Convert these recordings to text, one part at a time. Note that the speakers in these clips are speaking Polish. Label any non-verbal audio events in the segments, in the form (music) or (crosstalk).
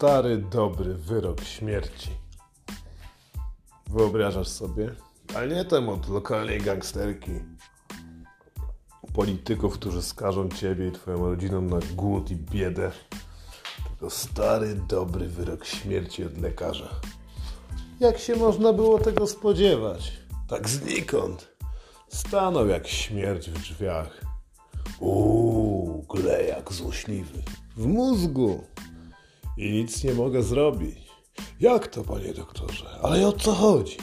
Stary, dobry wyrok śmierci. Wyobrażasz sobie? Ale nie ten od lokalnej gangsterki. Polityków, którzy skażą ciebie i twoją rodziną na głód i biedę. Tylko stary, dobry wyrok śmierci od lekarza. Jak się można było tego spodziewać? Tak znikąd. Stanął jak śmierć w drzwiach. Uuu, glejak złośliwy. W mózgu. I nic nie mogę zrobić. Jak to, panie doktorze? Ale o co chodzi?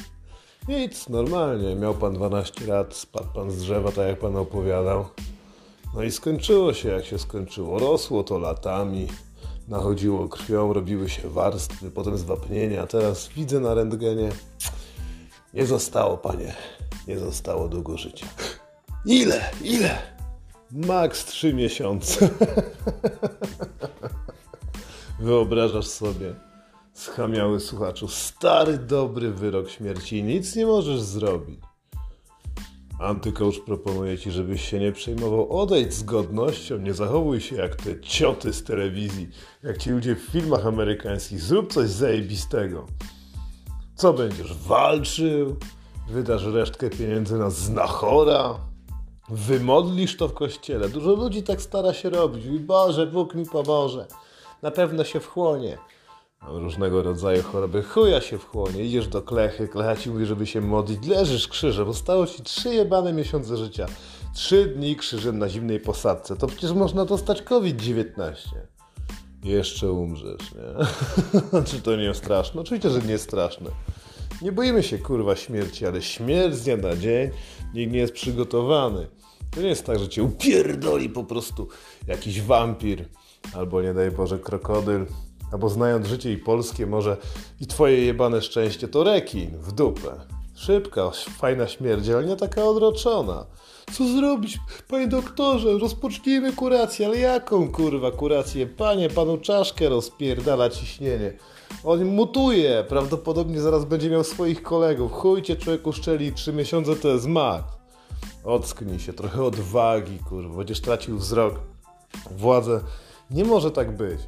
Nic, normalnie. Miał pan 12 lat, spadł pan z drzewa, tak jak pan opowiadał. No i skończyło się, jak się skończyło. Rosło to latami, nachodziło krwią, robiły się warstwy, potem zwapnienia. Teraz widzę na rentgenie. Nie zostało, panie. Nie zostało długo życia. Ile? Ile? Max 3 miesiące. (laughs) Wyobrażasz sobie, schamiały słuchaczu, stary dobry wyrok śmierci i nic nie możesz zrobić. Antycoach proponuje ci, żebyś się nie przejmował. Odejdź z godnością, nie zachowuj się jak te cioty z telewizji, jak ci ludzie w filmach amerykańskich. Zrób coś zajebistego. Co będziesz walczył? Wydasz resztkę pieniędzy na znachora? Wymodlisz to w kościele. Dużo ludzi tak stara się robić. I Boże, Bóg mi pomoże. Na pewno się wchłonie. Różnego rodzaju choroby. Chuja się wchłonie. Idziesz do klechy, klecha ci mówi, żeby się modlić. Leżysz krzyżem. Zostało ci trzy jebane miesiące życia. Trzy dni krzyżem na zimnej posadce. To przecież można dostać COVID-19. Jeszcze umrzesz, nie? (laughs) Czy to nie straszne? Oczywiście, że nie straszne. Nie boimy się kurwa śmierci, ale śmierć z dnia na dzień nikt nie jest przygotowany. To nie jest tak, że cię upierdoli po prostu jakiś wampir, albo nie daj Boże krokodyl, albo znając życie i polskie może i twoje jebane szczęście to rekin w dupę. Szybka, fajna śmierć, ale nie taka odroczona. Co zrobić, panie doktorze? Rozpocznijmy kurację, ale jaką kurwa kurację? Panie, panu czaszkę rozpierdala ciśnienie. On mutuje, prawdopodobnie zaraz będzie miał swoich kolegów. Chujcie człowieku szczeli, trzy miesiące to jest mat. Ocknij się, trochę odwagi, kurwa, będziesz tracił wzrok. Władzę. Nie może tak być.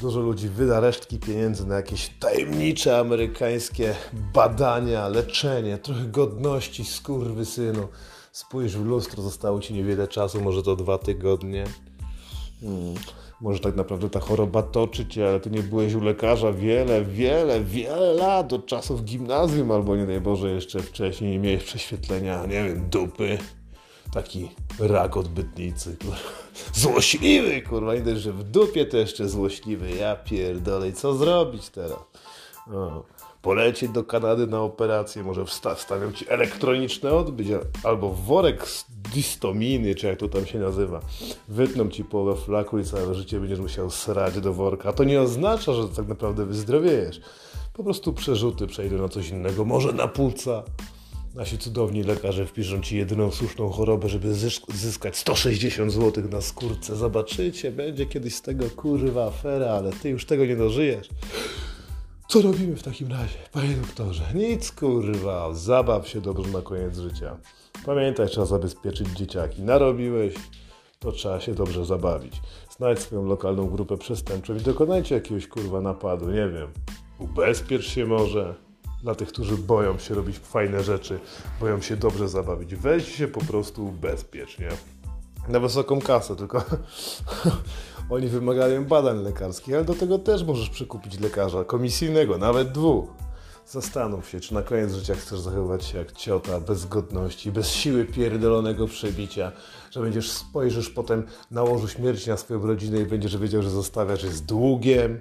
Dużo ludzi wyda resztki pieniędzy na jakieś tajemnicze amerykańskie badania, leczenie, trochę godności, synu. Spójrz w lustro, zostało ci niewiele czasu, może to dwa tygodnie. Hmm. Może tak naprawdę ta choroba toczy cię, ale ty nie byłeś u lekarza wiele, wiele, wiele lat, od czasów gimnazjum, albo nie daj Boże jeszcze wcześniej nie miałeś prześwietlenia, nie wiem, dupy. Taki rak odbytnicy, kurwa. (laughs) Złośliwy, kurwa, dość, że w dupie to jeszcze złośliwy. Ja pierdolę, co zrobić teraz? O polecieć do Kanady na operację, może wstawią ci elektroniczne odbyć, albo worek z distominy, czy jak to tam się nazywa. Wytną ci połowę flaku i całe życie będziesz musiał srać do worka. A to nie oznacza, że tak naprawdę wyzdrowiejesz. Po prostu przerzuty przejdą na coś innego, może na płuca. Nasi cudowni lekarze wpiszą ci jedyną słuszną chorobę, żeby zyskać 160 zł na skórce. Zobaczycie, będzie kiedyś z tego kurwa afera, ale ty już tego nie dożyjesz. Co robimy w takim razie, panie doktorze? Nic kurwa, zabaw się dobrze na koniec życia. Pamiętaj, trzeba zabezpieczyć dzieciaki. Narobiłeś, to trzeba się dobrze zabawić. Znajdź swoją lokalną grupę przestępczą i dokonajcie jakiegoś kurwa napadu, nie wiem. Ubezpiecz się może. Dla tych, którzy boją się robić fajne rzeczy, boją się dobrze zabawić. Weź się po prostu ubezpiecz, nie? Na wysoką kasę, tylko (laughs) Oni wymagają badań lekarskich, ale do tego też możesz przekupić lekarza komisyjnego, nawet dwóch. Zastanów się, czy na koniec życia chcesz zachowywać się jak ciota, bez godności, bez siły pierdolonego przebicia, że będziesz spojrzysz potem na łożu śmierci na swoją rodzinę i będziesz wiedział, że zostawiasz je z długiem.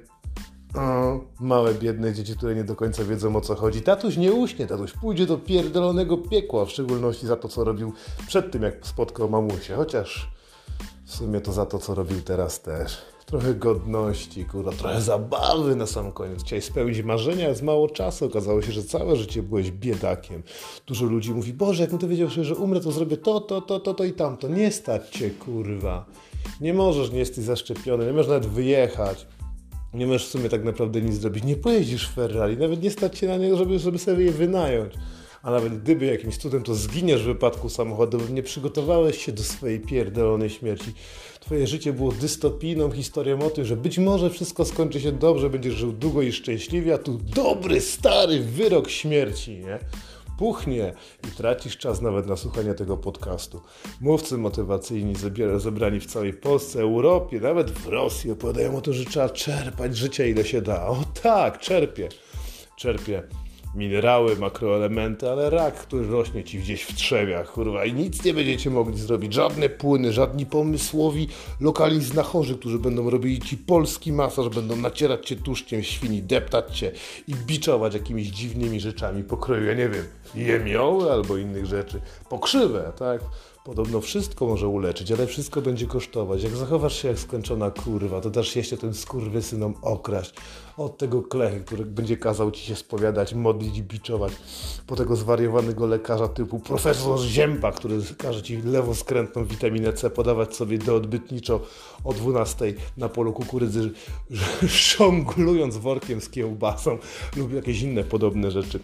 O, małe, biedne dzieci, które nie do końca wiedzą o co chodzi. Tatuś nie uśnie, tatuś pójdzie do pierdolonego piekła, w szczególności za to, co robił przed tym, jak spotkał mamusię. Chociaż w sumie to za to, co robił teraz też. Trochę godności, kurwa, trochę zabawy na sam koniec. Chciałeś spełnić marzenia, jest mało czasu. Okazało się, że całe życie byłeś biedakiem. Dużo ludzi mówi, Boże, jakbym to wiedział, że umrę, to zrobię to, to, to, to, to i tamto. Nie stać cię, kurwa. Nie możesz, nie jesteś zaszczepiony, nie możesz nawet wyjechać. Nie możesz w sumie tak naprawdę nic zrobić. Nie pojeździsz Ferrari, nawet nie stać się na niego, żeby, żeby sobie je wynająć. a nawet gdyby jakimś cudem to zginiesz w wypadku samochodowym, nie przygotowałeś się do swojej pierdolonej śmierci. Twoje życie było dystopijną historią o tym, że być może wszystko skończy się dobrze, będziesz żył długo i szczęśliwie, a tu dobry, stary wyrok śmierci, nie? Puchnie i tracisz czas nawet na słuchanie tego podcastu. Mówcy motywacyjni zebrani w całej Polsce, Europie, nawet w Rosji opowiadają o tym, że trzeba czerpać życia ile się da. O tak, czerpię. Czerpię minerały, makroelementy, ale rak, który rośnie ci gdzieś w trzewiach, kurwa, i nic nie będziecie mogli zrobić. Żadne płyny, żadni pomysłowi lokalni znachorzy, którzy będą robili ci polski masaż, będą nacierać cię tłuszczem świni, deptać cię i biczować jakimiś dziwnymi rzeczami pokroju, ja nie wiem, jemioły albo innych rzeczy. Pokrzywę, tak? Podobno wszystko może uleczyć, ale wszystko będzie kosztować. Jak zachowasz się jak skończona kurwa, to dasz jeszcze tym skurwysynom okraść. Od tego klechy, który będzie kazał ci się spowiadać, modlić i biczować, po tego zwariowanego lekarza typu profesor Zięba, który każe ci lewoskrętną witaminę C podawać sobie doodbytniczo o 12 na polu kukurydzy, (laughs) żonglując workiem z kiełbasą lub jakieś inne podobne rzeczy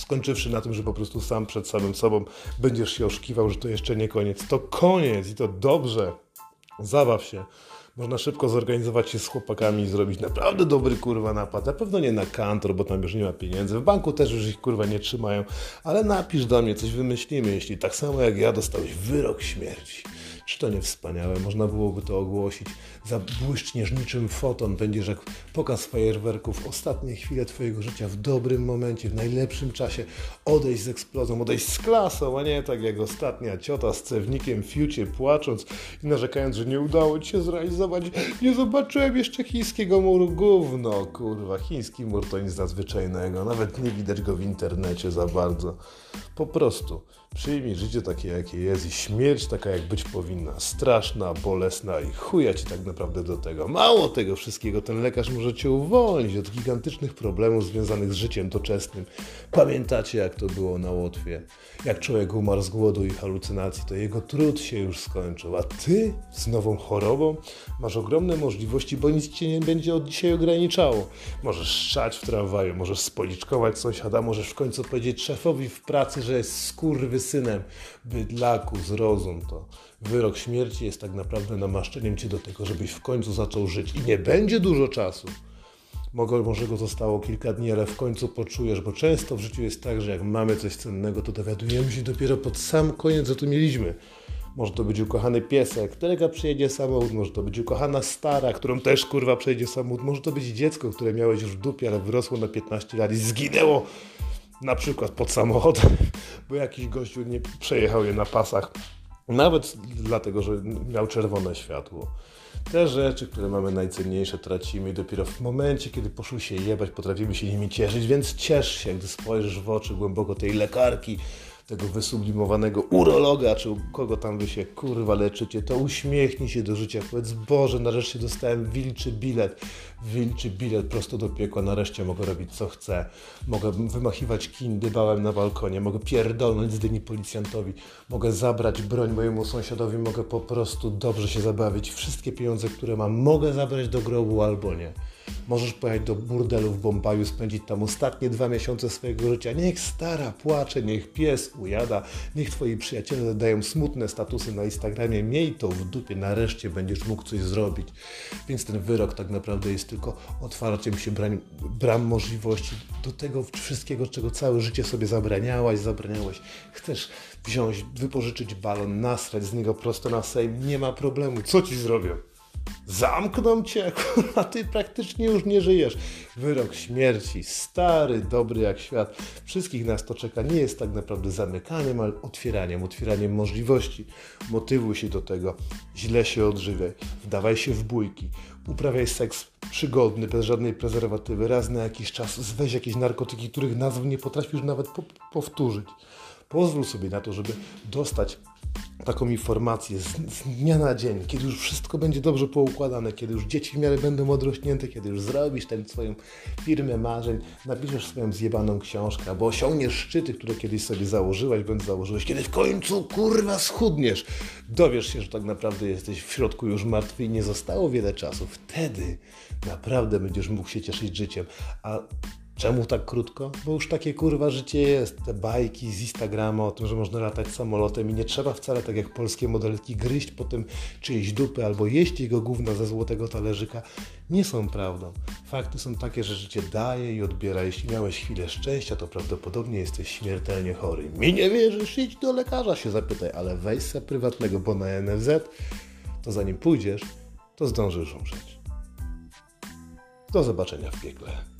skończywszy na tym, że po prostu sam przed samym sobą będziesz się oszukiwał, że to jeszcze nie koniec. To koniec i to dobrze. Zabaw się. Można szybko zorganizować się z chłopakami i zrobić naprawdę dobry kurwa napad. Na pewno nie na kantor, bo tam już nie ma pieniędzy. W banku też już ich kurwa nie trzymają. Ale napisz do mnie, coś wymyślimy. Jeśli tak samo jak ja dostałeś wyrok śmierci czy to nie wspaniałe? Można byłoby to ogłosić. Zabłyszczniesz niczym foton, będziesz jak pokaz fajerwerków, ostatnie chwile Twojego życia w dobrym momencie, w najlepszym czasie. Odejść z eksplozją, odejść z klasą, a nie tak jak ostatnia ciota z cewnikiem w fiucie, płacząc i narzekając, że nie udało Ci się zrealizować. Nie zobaczyłem jeszcze chińskiego muru. Gówno, kurwa. Chiński mur to nic nadzwyczajnego. Nawet nie widać go w internecie za bardzo. Po prostu przyjmij życie takie, jakie jest i śmierć taka, jak być powinna. Straszna, bolesna i chuja ci tak naprawdę do tego. Mało tego wszystkiego, ten lekarz może cię uwolnić od gigantycznych problemów związanych z życiem doczesnym. Pamiętacie, jak to było na Łotwie? Jak człowiek umarł z głodu i halucynacji, to jego trud się już skończył. A ty z nową chorobą masz ogromne możliwości, bo nic cię nie będzie od dzisiaj ograniczało. Możesz szczać w tramwaju, możesz spoliczkować sąsiada, możesz w końcu powiedzieć szefowi w pracy, że jest skurwysynem. Bydlaku, zrozum to. Wyrok śmierci jest tak naprawdę namaszczeniem cię do tego, żebyś w końcu zaczął żyć. I nie będzie dużo czasu. Może go zostało kilka dni, ale w końcu poczujesz, bo często w życiu jest tak, że jak mamy coś cennego, to dowiadujemy się dopiero pod sam koniec, że to mieliśmy. Może to być ukochany piesek, którego przyjedzie samochód, może to być ukochana stara, którą też kurwa przejdzie samochód, może to być dziecko, które miałeś już w dupie, ale wyrosło na 15 lat i zginęło na przykład pod samochodem, bo jakiś gościu nie przejechał je na pasach, nawet dlatego, że miał czerwone światło. Te rzeczy, które mamy najcenniejsze, tracimy i dopiero w momencie, kiedy poszły się jebać, potrafimy się nimi cieszyć, więc ciesz się, gdy spojrzysz w oczy głęboko tej lekarki, tego wysublimowanego urologa, czy kogo tam wy się kurwa leczycie, to uśmiechnij się do życia. Powiedz, Boże, nareszcie dostałem wilczy bilet. Wilczy bilet prosto do piekła. Nareszcie mogę robić co chcę. Mogę wymachiwać kindybałem na balkonie. Mogę pierdolnąć z dyni policjantowi. Mogę zabrać broń mojemu sąsiadowi. Mogę po prostu dobrze się zabawić. Wszystkie pieniądze, które mam, mogę zabrać do grobu albo nie. Możesz pojechać do burdelu w Bombaju, spędzić tam ostatnie dwa miesiące swojego życia. Niech stara płacze, niech pies ujada, niech twoi przyjaciele dają smutne statusy na Instagramie. Miej to w dupie, nareszcie będziesz mógł coś zrobić. Więc ten wyrok tak naprawdę jest tylko otwarciem się bram, bram możliwości do tego wszystkiego, czego całe życie sobie zabraniałaś, zabraniałeś. Chcesz wziąć, wypożyczyć balon, nasrać z niego prosto na sejm, nie ma problemu. Co ci zrobię? Zamkną cię, (laughs) a ty praktycznie już nie żyjesz. Wyrok śmierci, stary, dobry jak świat. Wszystkich nas to czeka. Nie jest tak naprawdę zamykaniem, ale otwieraniem, otwieraniem możliwości. Motywuj się do tego. Źle się odżywiaj. Wdawaj się w bójki. Uprawiaj seks przygodny, bez żadnej prezerwatywy. Raz na jakiś czas weź jakieś narkotyki, których nazw nie potrafisz nawet po powtórzyć. Pozwól sobie na to, żeby dostać taką informację z, z, dnia na dzień, kiedy już wszystko będzie dobrze poukładane, kiedy już dzieci w miarę będą odrośnięte, kiedy już zrobisz tę swoją firmę marzeń, napiszesz swoją zjebaną książkę, albo osiągniesz szczyty, które kiedyś sobie założyłeś, bądź założyłeś, kiedy w końcu kurwa schudniesz, dowiesz się, że tak naprawdę jesteś w środku już martwy i nie zostało wiele czasu. Wtedy naprawdę będziesz mógł się cieszyć życiem, a Czemu tak krótko? Bo już takie kurwa życie jest. Te bajki z Instagrama o tym, że można latać samolotem i nie trzeba wcale tak jak polskie modelki gryźć potem czyjeś dupy albo jeść jego gówna ze złotego talerzyka, nie są prawdą. Fakty są takie, że życie daje i odbiera. Jeśli miałeś chwilę szczęścia, to prawdopodobnie jesteś śmiertelnie chory. Mi nie wierzysz? Idź do lekarza się zapytaj, ale weź se prywatnego, bo na NFZ to zanim pójdziesz, to zdążysz umrzeć. Do zobaczenia w piekle.